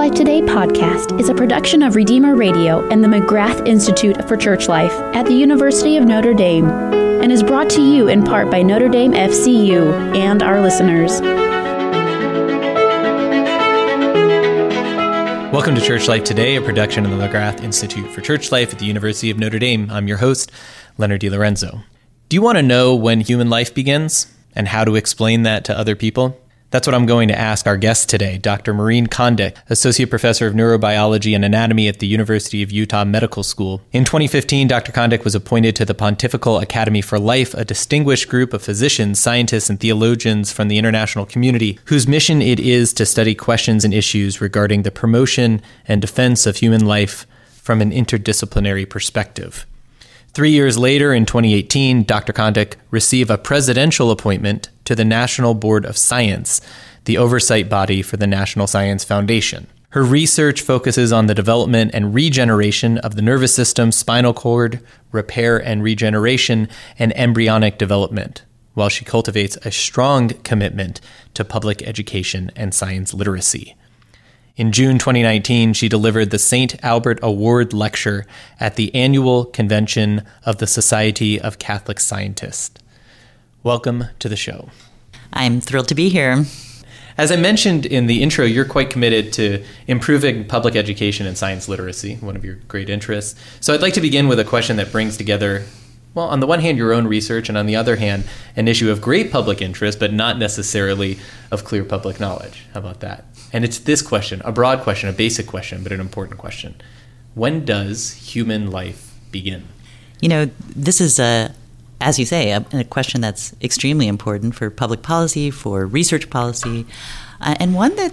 Life Today podcast is a production of Redeemer Radio and the McGrath Institute for Church Life at the University of Notre Dame and is brought to you in part by Notre Dame FCU and our listeners. Welcome to Church Life Today, a production of the McGrath Institute for Church Life at the University of Notre Dame. I'm your host, Leonard DeLorenzo. Do you want to know when human life begins and how to explain that to other people? That's what I'm going to ask our guest today, Dr. Maureen Condic, Associate Professor of Neurobiology and Anatomy at the University of Utah Medical School. In 2015, Dr. Condic was appointed to the Pontifical Academy for Life, a distinguished group of physicians, scientists, and theologians from the international community whose mission it is to study questions and issues regarding the promotion and defense of human life from an interdisciplinary perspective. Three years later, in 2018, Dr. Condic received a presidential appointment to the National Board of Science, the oversight body for the National Science Foundation. Her research focuses on the development and regeneration of the nervous system, spinal cord, repair and regeneration, and embryonic development, while she cultivates a strong commitment to public education and science literacy. In June 2019, she delivered the St. Albert Award Lecture at the annual convention of the Society of Catholic Scientists. Welcome to the show. I'm thrilled to be here. As I mentioned in the intro, you're quite committed to improving public education and science literacy, one of your great interests. So I'd like to begin with a question that brings together well, on the one hand, your own research, and on the other hand, an issue of great public interest, but not necessarily of clear public knowledge. How about that? And it's this question, a broad question, a basic question, but an important question. When does human life begin? You know, this is a, as you say, a, a question that's extremely important for public policy, for research policy, uh, and one that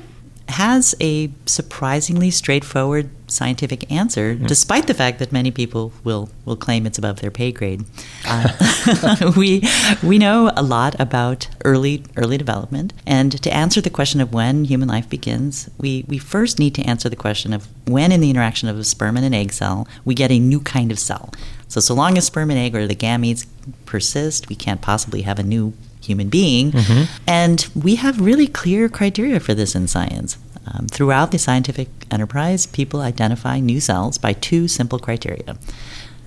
has a surprisingly straightforward scientific answer, mm. despite the fact that many people will, will claim it's above their pay grade. Uh, we, we know a lot about early, early development, and to answer the question of when human life begins, we, we first need to answer the question of when, in the interaction of a sperm and an egg cell, we get a new kind of cell. So, so long as sperm and egg or the gametes persist, we can't possibly have a new human being. Mm-hmm. And we have really clear criteria for this in science. Um, throughout the scientific enterprise, people identify new cells by two simple criteria.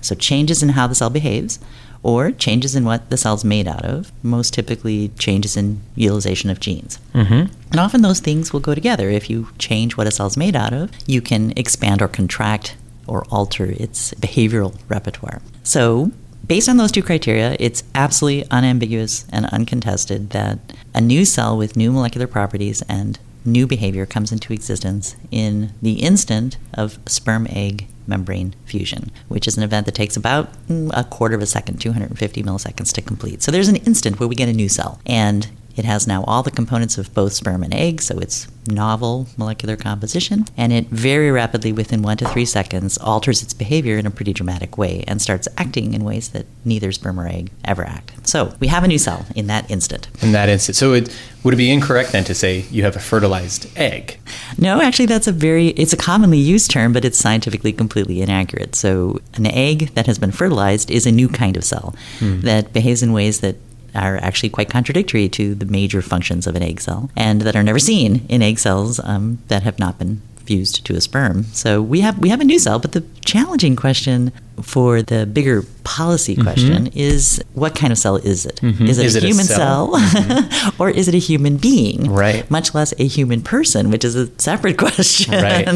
So, changes in how the cell behaves, or changes in what the cell's made out of, most typically changes in utilization of genes. Mm-hmm. And often those things will go together. If you change what a cell's made out of, you can expand or contract or alter its behavioral repertoire. So, based on those two criteria, it's absolutely unambiguous and uncontested that a new cell with new molecular properties and new behavior comes into existence in the instant of sperm egg membrane fusion, which is an event that takes about mm, a quarter of a second, 250 milliseconds to complete. So there's an instant where we get a new cell. And it has now all the components of both sperm and egg, so it's novel molecular composition, and it very rapidly, within one to three seconds, alters its behavior in a pretty dramatic way and starts acting in ways that neither sperm or egg ever act. So we have a new cell in that instant. In that instant. So it, would it be incorrect then to say you have a fertilized egg? No, actually, that's a very, it's a commonly used term, but it's scientifically completely inaccurate. So an egg that has been fertilized is a new kind of cell hmm. that behaves in ways that are actually quite contradictory to the major functions of an egg cell and that are never seen in egg cells um, that have not been fused to a sperm. So we have we have a new cell, but the challenging question for the bigger policy mm-hmm. question is what kind of cell is it? Mm-hmm. Is it is a it human a cell, cell? Mm-hmm. or is it a human being? Right. Much less a human person, which is a separate question. Right.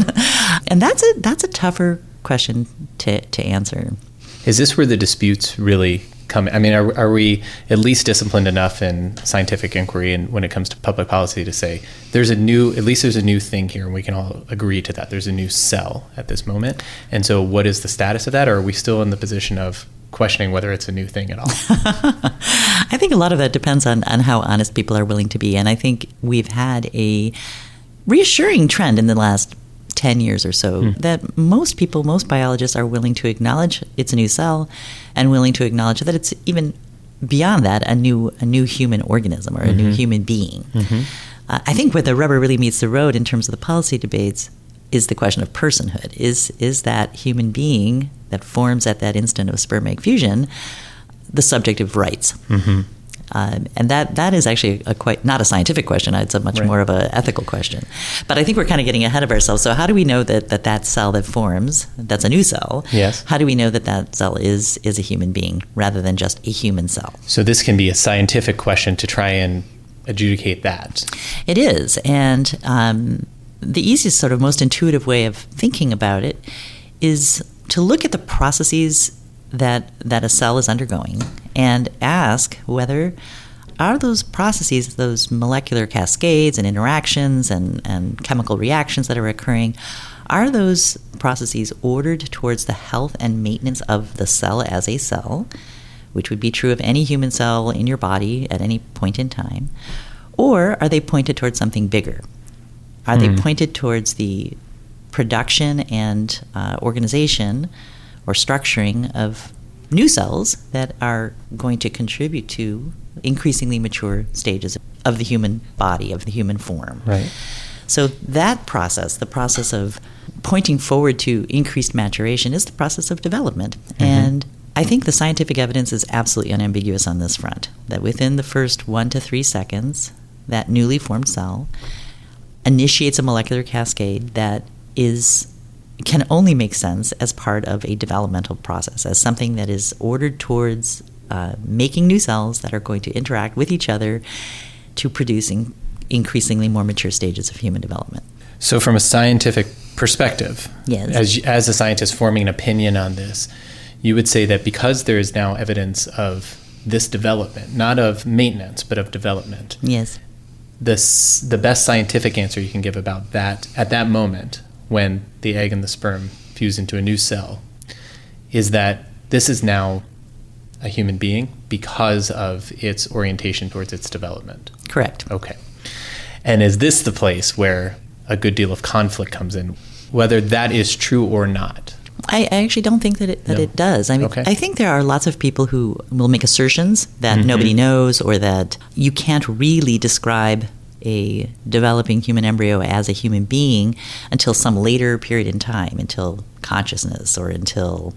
and that's a that's a tougher question to, to answer. Is this where the disputes really I mean, are, are we at least disciplined enough in scientific inquiry and when it comes to public policy to say there's a new, at least there's a new thing here, and we can all agree to that. There's a new cell at this moment, and so what is the status of that? Or are we still in the position of questioning whether it's a new thing at all? I think a lot of that depends on, on how honest people are willing to be, and I think we've had a reassuring trend in the last 10 years or so mm. that most people, most biologists are willing to acknowledge it's a new cell and willing to acknowledge that it's even beyond that a new a new human organism or a mm-hmm. new human being. Mm-hmm. Uh, I think where the rubber really meets the road in terms of the policy debates is the question of personhood. Is is that human being that forms at that instant of sperm egg fusion the subject of rights? Mm-hmm. Um, and that that is actually a quite not a scientific question. It's a much Right. more of an ethical question. But I think we're kind of getting ahead of ourselves. So how do we know that that, that cell that forms that's a new cell? Yes. How do we know that that cell is is a human being rather than just a human cell? So this can be a scientific question to try and adjudicate that. It is, and um, the easiest, sort of most intuitive way of thinking about it is to look at the processes that that a cell is undergoing and ask whether are those processes, those molecular cascades and interactions and, and chemical reactions that are occurring, are those processes ordered towards the health and maintenance of the cell as a cell, which would be true of any human cell in your body at any point in time, or are they pointed towards something bigger? Are they Hmm. pointed towards the production and uh, organization or structuring of new cells that are going to contribute to increasingly mature stages of the human body, of the human form? Right. So that process, the process of pointing forward to increased maturation, is the process of development. Mm-hmm. And I think the scientific evidence is absolutely unambiguous on this front. That within the first one to three seconds, that newly formed cell initiates a molecular cascade that is can only make sense as part of a developmental process, as something that is ordered towards uh, making new cells that are going to interact with each other to producing increasingly more mature stages of human development. So from a scientific perspective, Yes. as as a scientist forming an opinion on this, you would say that because there is now evidence of this development, not of maintenance, but of development, Yes. this the best scientific answer you can give about that at that moment when the egg and the sperm fuse into a new cell is that this is now a human being because of its orientation towards its development. Correct. Okay. And is this the place where a good deal of conflict comes in, whether that is true or not? I, I actually don't think that it, that No. it does. I mean, Okay. I think there are lots of people who will make assertions that Mhm. nobody knows or that you can't really describe a developing human embryo as a human being until some later period in time, until consciousness or until.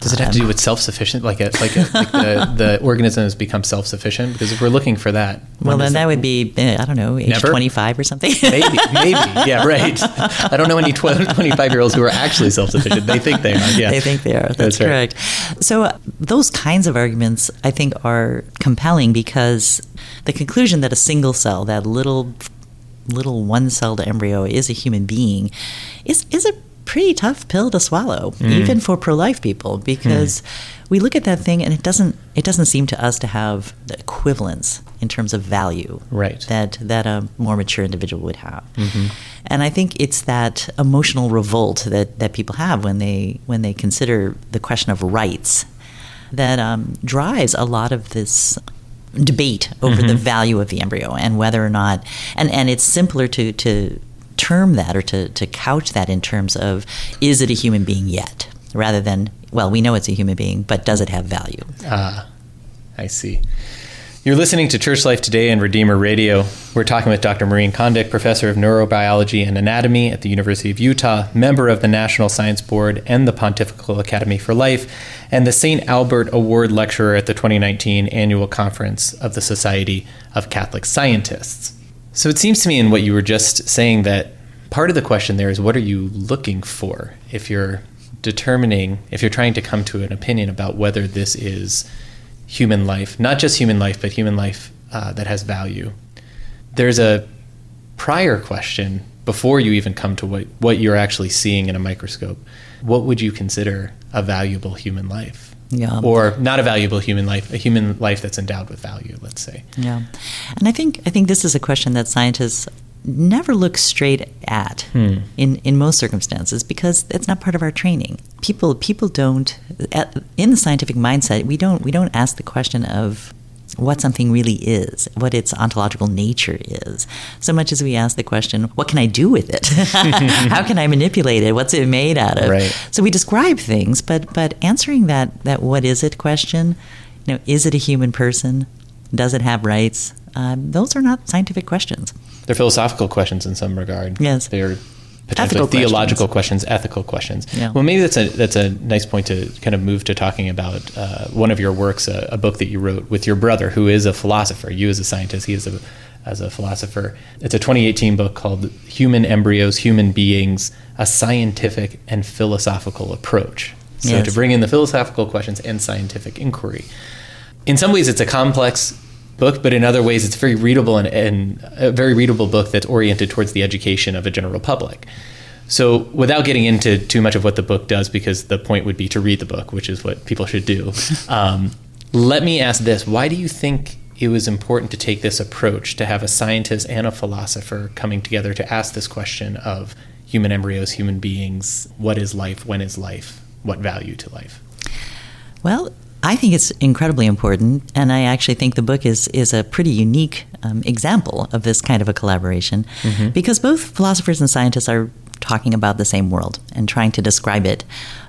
Does it have to do with self-sufficient, like a, like, a, like the, the organism has become self-sufficient? Because if we're looking for that, Well, then that would be, eh, I don't know, age Never? 25 or something. maybe, maybe, yeah, right. I don't know any 12, 25 year olds who are actually self-sufficient. They think they are. Yeah, They think they are. That's, That's right. correct. So uh, those kinds of arguments, I think, are compelling because the conclusion that a single cell, that little little one-celled embryo, is a human being, is is a pretty tough pill to swallow, Mm. even for pro-life people, because we look at that thing and it doesn't it doesn't seem to us to have the equivalence in terms of value Right. that that a more mature individual would have. And I think it's that emotional revolt that, that people have when they when they consider the question of rights that um, drives a lot of this debate over the Mhm. value of the embryo and whether or not and, and it's simpler to, to term that or to, to couch that in terms of is it a human being yet rather than well we know it's a human being but does it have value Ah, I see. You're listening to Church Life Today and Redeemer Radio. We're talking with Dr. Maureen Condic, professor of neurobiology and anatomy at the University of Utah, member of the National Science Board and the Pontifical Academy for Life, and the St. Albert Award lecturer at the 2019 annual conference of the Society of Catholic Scientists. So it seems to me in what you were just saying that part of the question there is what are you looking for if you're determining, if you're trying to come to an opinion about whether this is human life, not just human life, but human life uh, that has value. There's a prior question before you even come to what, what you're actually seeing in a microscope. What would you consider a valuable human life? Yeah. Or not a valuable human life, a human life that's endowed with value, let's say. Yeah, and I think I think this is a question that scientists never look straight at Hmm. in in most circumstances because it's not part of our training. People people don't at, in the scientific mindset we don't we don't ask the question of what something really is, what its ontological nature is, so much as we ask the question, what can I do with it? How can I manipulate it? What's it made out of? Right. So we describe things, but but answering that that what is it question, you know, is it a human person? Does it have rights? Um, those are not scientific questions. They're philosophical questions in some regard. Yes. They're potentially Ethical theological questions. questions, ethical questions. Yeah. Well, maybe that's a that's a nice point to kind of move to talking about uh, one of your works, a, a book that you wrote with your brother, who is a philosopher. You as a scientist, he is a as a philosopher. It's a 2018 book called "Human Embryos, Human Beings: A Scientific and Philosophical Approach." So Yes. to bring in the philosophical questions and scientific inquiry. In some ways, it's a complex book, but in other ways, it's very readable and, and a very readable book that's oriented towards the education of a general public. So, without getting into too much of what the book does, because the point would be to read the book, which is what people should do, um, let me ask this Why do you think it was important to take this approach to have a scientist and a philosopher coming together to ask this question of human embryos, human beings? What is life? When is life? What value to life? Well, I think it's incredibly important, and I actually think the book is is a pretty unique um, example of this kind of a collaboration, because both philosophers and scientists are talking about the same world and trying to describe it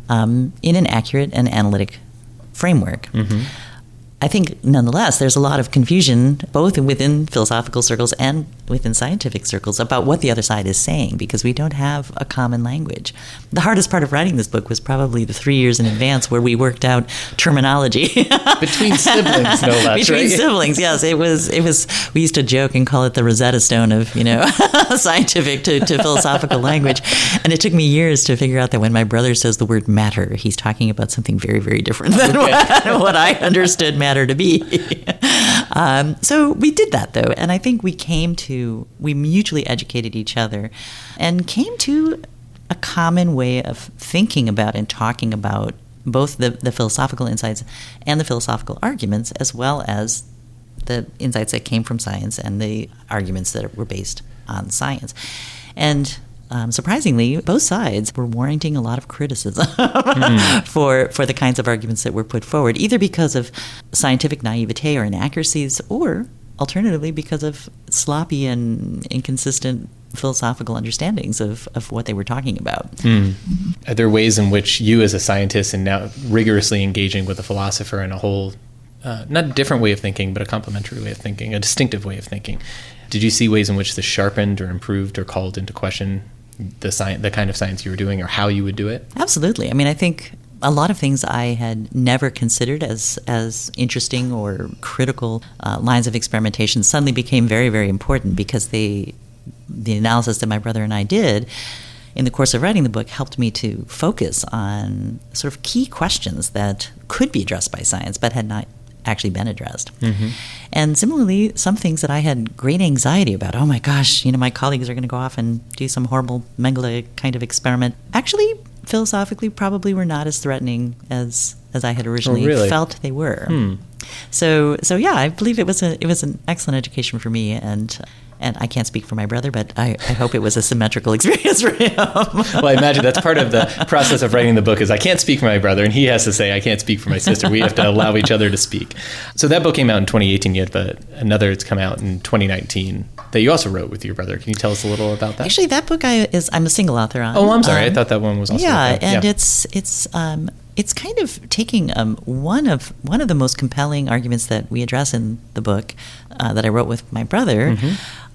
um, in an accurate and analytic framework. I think, nonetheless, there's a lot of confusion both within philosophical circles and within scientific circles about what the other side is saying because we don't have a common language. The hardest part of writing this book was probably the three years in advance where we worked out terminology Between siblings, no less. between right? siblings. Yes, it was. It was. We used to joke and call it the Rosetta Stone of you know scientific to, to philosophical language, and it took me years to figure out that when my brother says the word matter, he's talking about something very very different than what, what I understood matter to be. um, so we did that though, and I think we came to we mutually educated each other, and came to a common way of thinking about and talking about both the, the philosophical insights and the philosophical arguments, as well as the insights that came from science and the arguments that were based on science. And um, surprisingly, both sides were warranting a lot of criticism for for the kinds of arguments that were put forward, either because of scientific naivete or inaccuracies, or alternatively because of sloppy and inconsistent philosophical understandings of, of what they were talking about. Are there ways in which you, as a scientist, and now rigorously engaging with a philosopher in a whole, uh, not a different way of thinking, but a complementary way of thinking, a distinctive way of thinking, did you see ways in which this sharpened or improved or called into question the science, the kind of science you were doing, or how you would do it? Absolutely. I mean, I think a lot of things I had never considered as as interesting or critical uh, lines of experimentation suddenly became very, very important because they, the analysis that my brother and I did in the course of writing the book helped me to focus on sort of key questions that could be addressed by science but had not actually been addressed. Mm-hmm. And similarly, some things that I had great anxiety about. Oh my gosh, you know, my colleagues are going to go off and do some horrible Mengele kind of experiment. Actually, philosophically, probably were not as threatening as as I had oh, originally really? felt they were. Hmm. So, so yeah, I believe it was a it was an excellent education for me, and and I can't speak for my brother, but I, I hope it was a symmetrical experience for him. Well, I imagine that's part of the process of writing the book is I can't speak for my brother, and he has to say I can't speak for my sister. We have to allow each other to speak. So that book came out in 2018 yet, but another it's come out in 2019 that you also wrote with your brother. Can you tell us a little about that? Actually, that book I is I'm a single author on. oh, I'm sorry. I Um, thought that one was also yeah, and it's it's um, it's kind of taking um, one of one of the most compelling arguments that we address in the book uh, that I wrote with my brother Mm-hmm.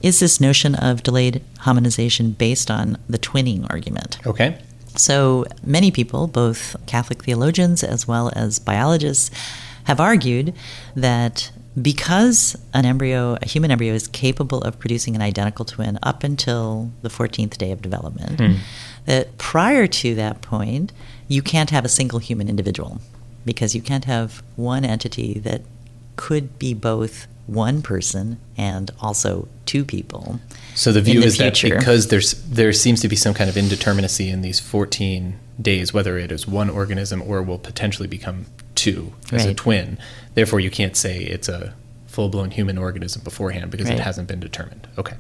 is this notion of delayed hominization based on the twinning argument. okay. So many people, both Catholic theologians as well as biologists, have argued that because an embryo, a human embryo, is capable of producing an identical twin up until the 14th day of development, that prior to that point, you can't have a single human individual because you can't have one entity that could be both one person and also two people. So the view the is that because there's there seems to be some kind of indeterminacy in these 14 days, whether it is one organism or will potentially become two as a twin. Therefore, you can't say it's a full-blown human organism beforehand because Right. it hasn't been determined. Okay.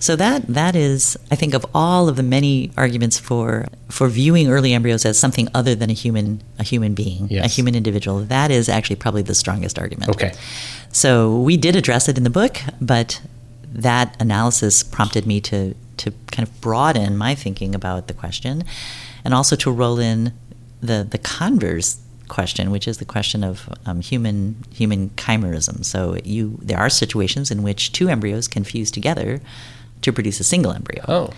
So that that is, I think, of all of the many arguments for for viewing early embryos as something other than a human a human being, a human individual. That is actually probably the strongest argument. Okay. So we did address it in the book, but that analysis prompted me to to kind of broaden my thinking about the question, and also to roll in the the converse question, which is the question of um, human human chimerism. So you there are situations in which two embryos can fuse together to produce a single embryo. Oh.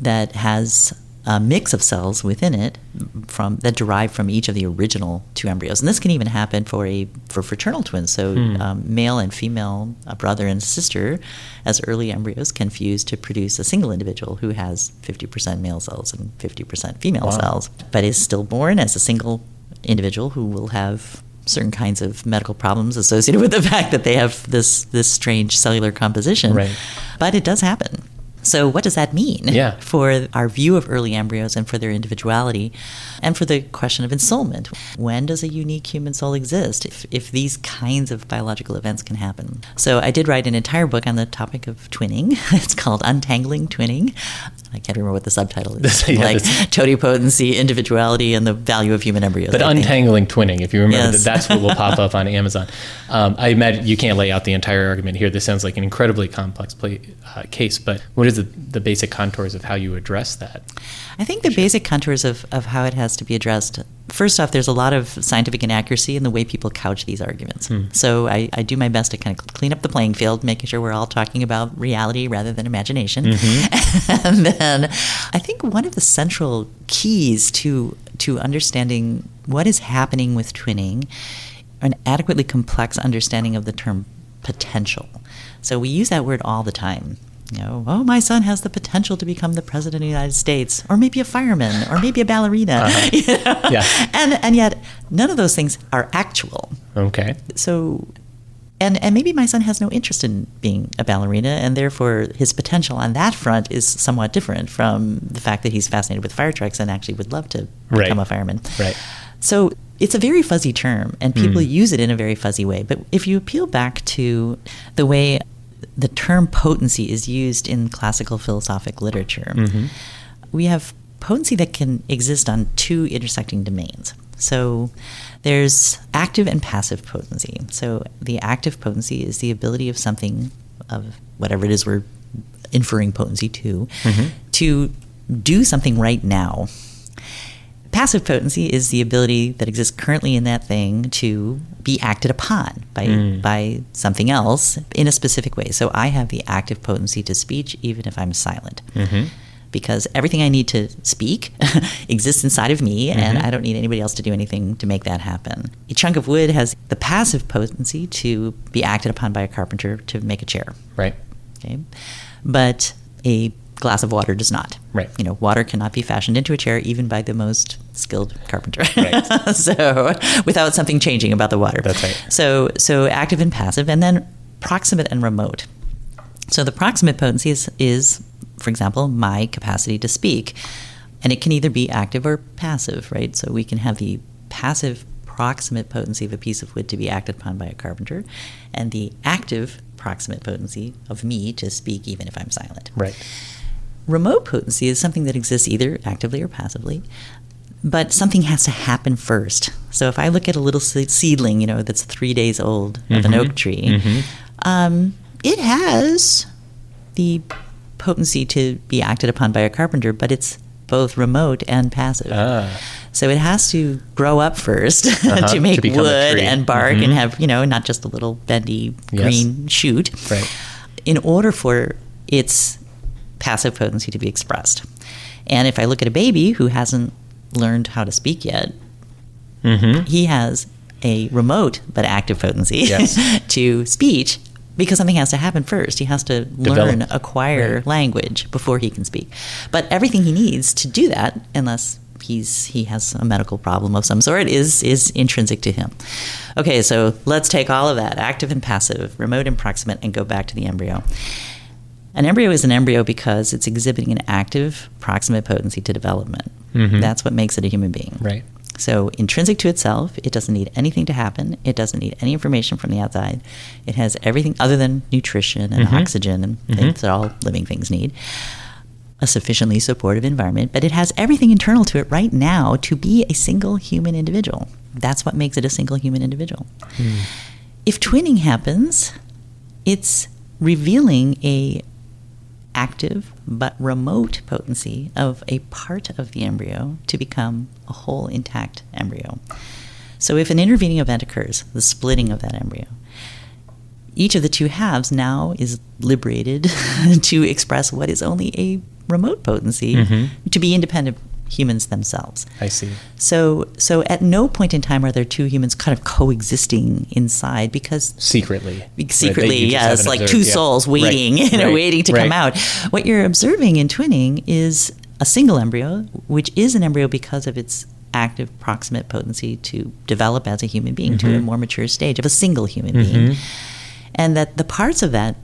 that has a mix of cells within it from that derive from each of the original two embryos, and this can even happen for a for fraternal twins. So Hmm. um, male and female, a brother and sister, as early embryos can fuse to produce a single individual who has 50% male cells and 50% female Wow. cells, but is still born as a single individual who will have certain kinds of medical problems associated with the fact that they have this this strange cellular composition. Right. But it does happen. So what does that mean Yeah. for our view of early embryos and for their individuality and for the question of ensoulment? When does a unique human soul exist if, if these kinds of biological events can happen? So I did write an entire book on the topic of twinning. it's called Untangling Twinning. I can't remember what the subtitle is. Yeah, like totipotency, individuality, and the value of human embryos. But I think. untangling twinning, if you remember, Yes. that, that's what will pop up on Amazon. Um, I imagine you can't lay out the entire argument here. This sounds like an incredibly complex play, uh, case. But what is the, the basic contours of how you address that? I think the basic contours of, of how it has to be addressed. First off, there's a lot of scientific inaccuracy in the way people couch these arguments. Hmm. So I, I do my best to kind of clean up the playing field, making sure we're all talking about reality rather than imagination. Mm-hmm. and then I think one of the central keys to to understanding what is happening with twinning, an adequately complex understanding of the term potential. So we use that word all the time. You know, oh, my son has the potential to become the president of the United States, or maybe a fireman, or maybe a ballerina. Uh-huh. you know? Yeah. And and yet none of those things are actual. Okay. So and and maybe my son has no interest in being a ballerina and therefore his potential on that front is somewhat different from the fact that he's fascinated with fire trucks and actually would love to Right. become a fireman. Right. So it's a very fuzzy term, and people mm. use it in a very fuzzy way. But if you appeal back to the way the term potency is used in classical philosophic literature, mm-hmm. we have potency that can exist on two intersecting domains. So there's active and passive potency. So the active potency is the ability of something, of whatever it is we're inferring potency to, mm-hmm. to do something right now. Passive potency is the ability that exists currently in that thing to be acted upon by hmm. by something else in a specific way. So I have the active potency to speech even if I'm silent. Mm-hmm. Because everything I need to speak exists inside of me, and mm-hmm. I don't need anybody else to do anything to make that happen. A chunk of wood has the passive potency to be acted upon by a carpenter to make a chair. Right. Okay. But a glass of water does not. Right. You know, water cannot be fashioned into a chair even by the most skilled carpenter. Right. so without something changing about the water. That's right. So so active and passive and then proximate and remote. So the proximate potency is, is for example, my capacity to speak. And it can either be active or passive, right? So we can have the passive proximate potency of a piece of wood to be acted upon by a carpenter, and the active proximate potency of me to speak even if I'm silent. Right. Remote potency is something that exists either actively or passively, but something has to happen first. So if I look at a little seedling, you know, that's three days old of an oak tree, um, it has the potency to be acted upon by a carpenter, but it's both remote and passive. Ah. So it has to grow up 1st Uh-huh, to to make a wood and bark Mhm. and have, you know, not just a little bendy Yes. green shoot. Right. In order for its passive potency to be expressed. And if I look at a baby who hasn't learned how to speak yet, Mm-hmm. he has a remote but active potency Yes. to speech because something has to happen first. He has to learn, acquire Right. language before he can speak. But everything he needs to do that, unless he's he has a medical problem of some sort, is is intrinsic to him. Okay, so let's take all of that, active and passive, remote and proximate, and go back to the embryo. An embryo is an embryo because it's exhibiting an active proximate potency to development. Mhm. That's what makes it a human being. Right. So, intrinsic to itself, it doesn't need anything to happen. It doesn't need any information from the outside. It has everything other than nutrition and Mhm. oxygen and Mhm. things that all living things need. A sufficiently supportive environment, but it has everything internal to it right now to be a single human individual. That's what makes it a single human individual. If twinning happens, it's revealing a active but remote potency of a part of the embryo to become a whole intact embryo. So if an intervening event occurs, the splitting of that embryo, each of the two halves now is liberated to express what is only a remote potency Mm-hmm. to be independent humans themselves. I see. So, so at no point in time are there two humans kind of coexisting inside because Secretly. Secretly, you just yeah, it's haven't like observed, two yeah. souls Right, waiting, you know, right, waiting to right. come out. What you're observing in twinning is a single embryo, which is an embryo because of its active proximate potency to develop as a human being to Mm-hmm. a more mature stage of a single human being, and that the parts of that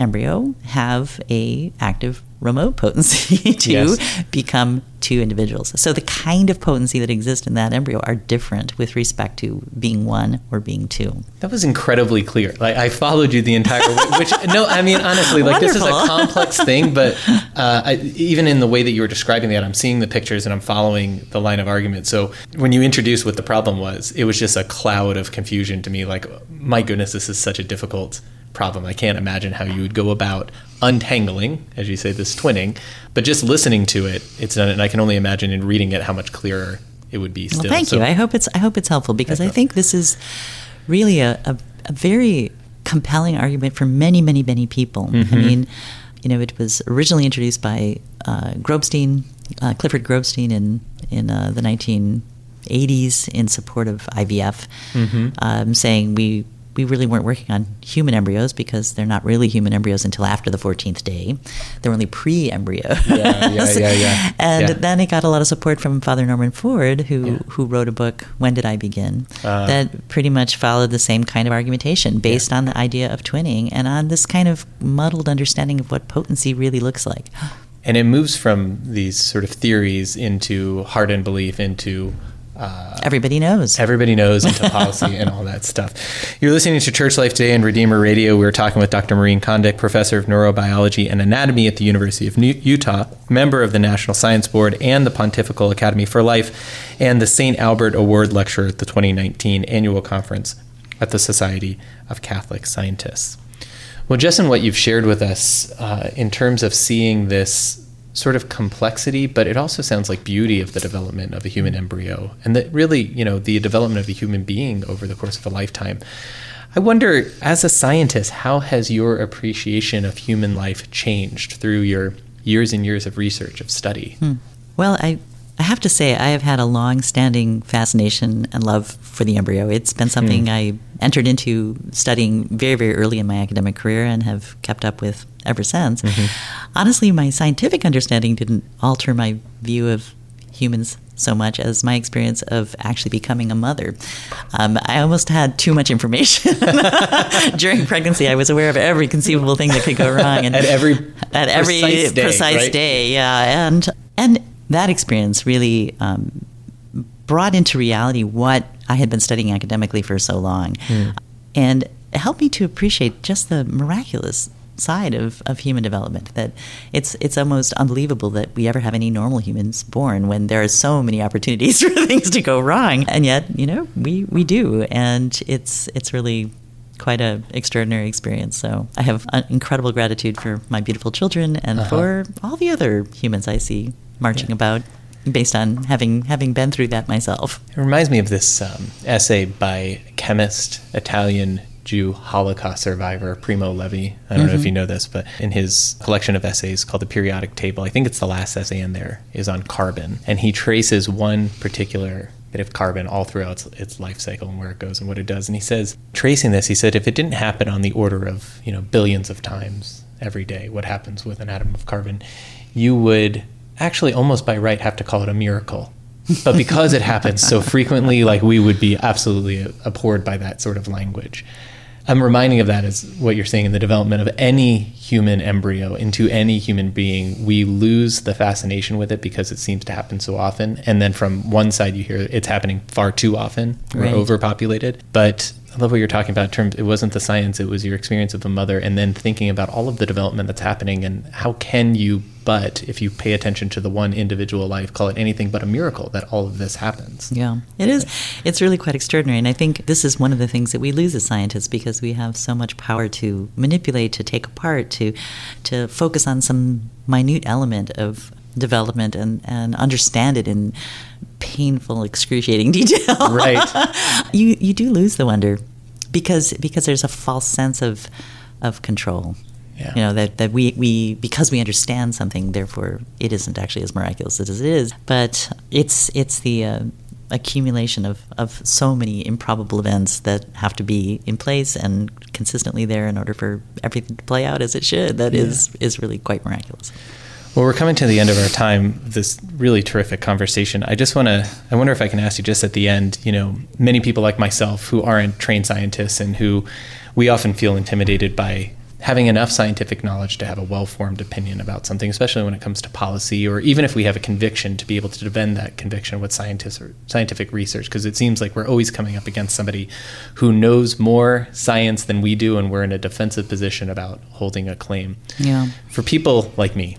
embryo have a active remote potency to Yes. become two individuals. So the kind of potency that exists in that embryo are different with respect to being one or being two. That was incredibly clear. Like I followed you the entire way. Which no, I mean honestly, like this is a complex thing, but uh, I, even in the way that you were describing that, I'm seeing the pictures and I'm following the line of argument. So when you introduced what the problem was, it was just a cloud of confusion to me. Like, my goodness, this is such a difficult problem. I can't imagine how you would go about untangling, as you say, this twinning. But just listening to it, it's done. And I can only imagine in reading it how much clearer it would be. Still. Well, thank So- you. I hope it's I hope it's helpful because I, hope- think this is really a, a, a very compelling argument for many, many, many people. Mm-hmm. I mean, you know, it was originally introduced by uh, Grobstein, uh, Clifford Grobstein, in in uh, the 1980s in support of IVF, Mm-hmm. um, saying we. We really weren't working on human embryos because they're not really human embryos until after the 14th day. They're only pre embryos. Yeah, yeah, yeah, yeah. And Yeah. then it got a lot of support from Father Norman Ford, who who wrote a book, When Did I Begin, Ah. that pretty much followed the same kind of argumentation based on the idea of twinning and on this kind of muddled understanding of what potency really looks like. and it moves from these sort of theories into hardened belief into uh, Everybody knows. everybody knows into policy and all that stuff. You're listening to Church Life Today and Redeemer Radio. We're talking with Dr. Maureen Condic, professor of neurobiology and anatomy at the University of New- Utah, member of the National Science Board and the Pontifical Academy for Life, and the St. Albert Award lecturer at the 2019 annual conference at the Society of Catholic Scientists. Well, just in what you've shared with us uh, in terms of seeing this sort of complexity, but it also sounds like beauty of the development of a human embryo, and that really, you know, the development of a human being over the course of a lifetime. I wonder, as a scientist, how has your appreciation of human life changed through your years and years of research, of study? Hmm. Well, I, I have to say, I have had a long standing fascination and love for the embryo. It's been something hmm. I entered into studying very, very early in my academic career and have kept up with ever since. Honestly, my scientific understanding didn't alter my view of humans so much as my experience of actually becoming a mother. Um, I almost had too much information during pregnancy. I was aware of every conceivable thing that could go wrong, and At every at every precise day, precise right? day, yeah, and and that experience really um, brought into reality what I had been studying academically for so long, Hmm. and it helped me to appreciate just the miraculous side of, of human development that it's it's almost unbelievable that we ever have any normal humans born when there are so many opportunities for things to go wrong and yet you know we we do and it's it's really quite a extraordinary experience so i have an incredible gratitude for my beautiful children and Uh-huh. for all the other humans i see marching Yeah. about based on having having been through that myself It reminds me of this um, essay by chemist, Italian Jew Holocaust survivor Primo Levi. I don't know if mm-hmm. you know this, but in his collection of essays called the Periodic Table, I think it's the last essay in there, is on carbon. And he traces one particular bit of carbon all throughout its, its life cycle and where it goes and what it does. And he says, tracing this, he said, if it didn't happen on the order of, you know, billions of times every day, what happens with an atom of carbon, you would actually almost by right have to call it a miracle but because it happens so frequently like we would be absolutely abhorred by that sort of language i'm reminding of that as what you're saying in the development of any human embryo into any human being. We lose the fascination with it because it seems to happen so often. And then from one side you hear it's happening far too often we're Right. overpopulated. But I love what you're talking about in terms it wasn't the science, it was your experience of a mother and then thinking about all of the development that's happening and how can you but if you pay attention to the one individual life, call it anything but a miracle that all of this happens. Yeah, it is. It's really quite extraordinary. And I think this is one of the things that we lose as scientists because we have so much power to manipulate, to take apart, to, to focus on some minute element of development and, and understand it in painful, excruciating detail. Right. you, you do lose the wonder because, because there's a false sense of, of control. Yeah. You know that, that we, we because we understand something, therefore it isn't actually as miraculous as it is. But it's it's the uh, accumulation of, of so many improbable events that have to be in place and consistently there in order for everything to play out as it should. That yeah. is is really quite miraculous. Well, we're coming to the end of our time. This really terrific conversation. I just want to. I wonder if I can ask you just at the end. You know, many people like myself who aren't trained scientists and who we often feel intimidated by having enough scientific knowledge to have a well-formed opinion about something, especially when it comes to policy, or even if we have a conviction, to be able to defend that conviction with scientists or scientific research, because it seems like we're always coming up against somebody who knows more science than we do, and we're in a defensive position about holding a claim. Yeah. For people like me,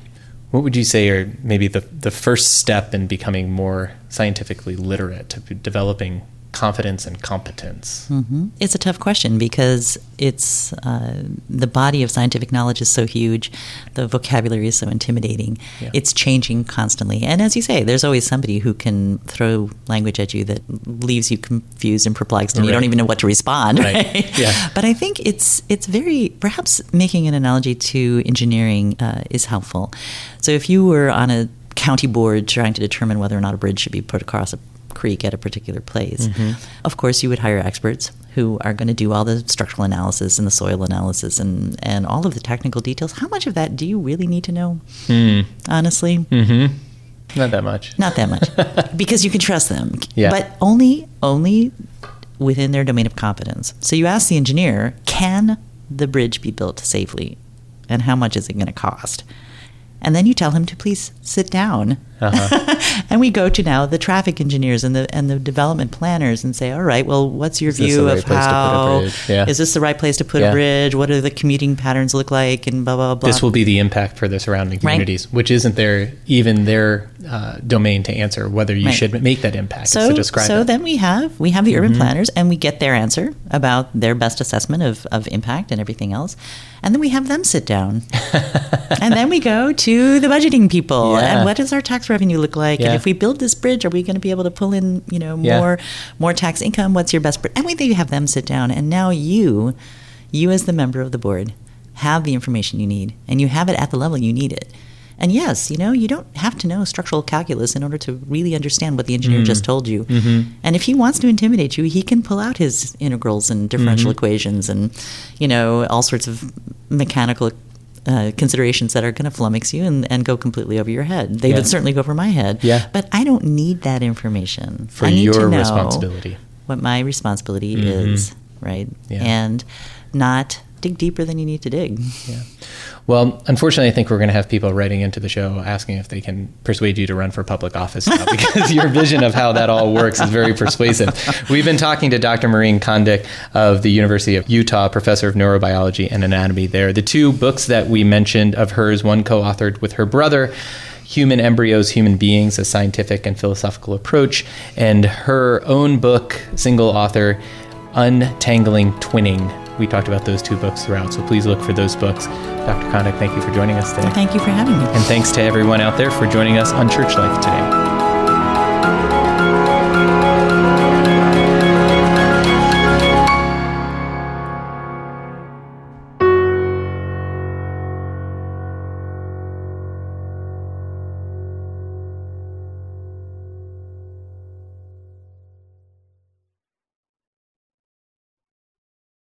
what would you say are maybe the, the first step in becoming more scientifically literate, to developing confidence and competence? Mm-hmm. It's a tough question because it's uh, the body of scientific knowledge is so huge, the vocabulary is so intimidating. Yeah. It's changing constantly, and as you say, there's always somebody who can throw language at you that leaves you confused and perplexed, and right. you don't even know what to respond. Right. right? Yeah. But I think it's it's very perhaps making an analogy to engineering uh, is helpful. So if you were on a county board trying to determine whether or not a bridge should be put across a creek at a particular place. Mm-hmm. Of course, you would hire experts who are going to do all the structural analysis and the soil analysis and, and all of the technical details. How much of that do you really need to know? Mm. Honestly? Mm-hmm. Not that much. Not that much. because you can trust them. Yeah. But only only within their domain of competence. So you ask the engineer, can the bridge be built safely? And how much is it going to cost? and then you tell him to please sit down. Uh-huh. and we go to now the traffic engineers and the and the development planners and say, all right, well, what's your is view right of how yeah. is this the right place to put yeah. a bridge? What do the commuting patterns look like? And blah blah blah. This will be the impact for the surrounding communities, right. which isn't their even their uh, domain to answer whether you right. should make that impact. So so it. then we have we have the urban mm-hmm. planners and we get their answer about their best assessment of of impact and everything else and then we have them sit down. and then we go to the budgeting people. Yeah. And what does our tax revenue look like? Yeah. And if we build this bridge, are we going to be able to pull in, you know, more yeah. more tax income? What's your best? Br-? And we have them sit down. And now you, you as the member of the board, have the information you need, and you have it at the level you need it. And yes, you know, you don't have to know structural calculus in order to really understand what the engineer mm. just told you. Mm-hmm. And if he wants to intimidate you, he can pull out his integrals and differential mm-hmm. equations and, you know, all sorts of mechanical uh, considerations that are going to flummox you and, and go completely over your head. They yeah. would certainly go over my head. Yeah. But I don't need that information. For I need your to know responsibility. What my responsibility mm-hmm. is, right? Yeah. And not dig deeper than you need to dig. Yeah. Well, unfortunately, I think we're going to have people writing into the show asking if they can persuade you to run for public office now because your vision of how that all works is very persuasive. We've been talking to Dr. Maureen Condic of the University of Utah, professor of neurobiology and anatomy there. The two books that we mentioned of hers, one co authored with her brother. Human Embryos, Human Beings, a Scientific and Philosophical Approach, and her own book, single author, Untangling Twinning we talked about those two books throughout. So please look for those books. Dr. Condic, thank you for joining us today. Thank you for having me. And thanks to everyone out there for joining us on Church Life today.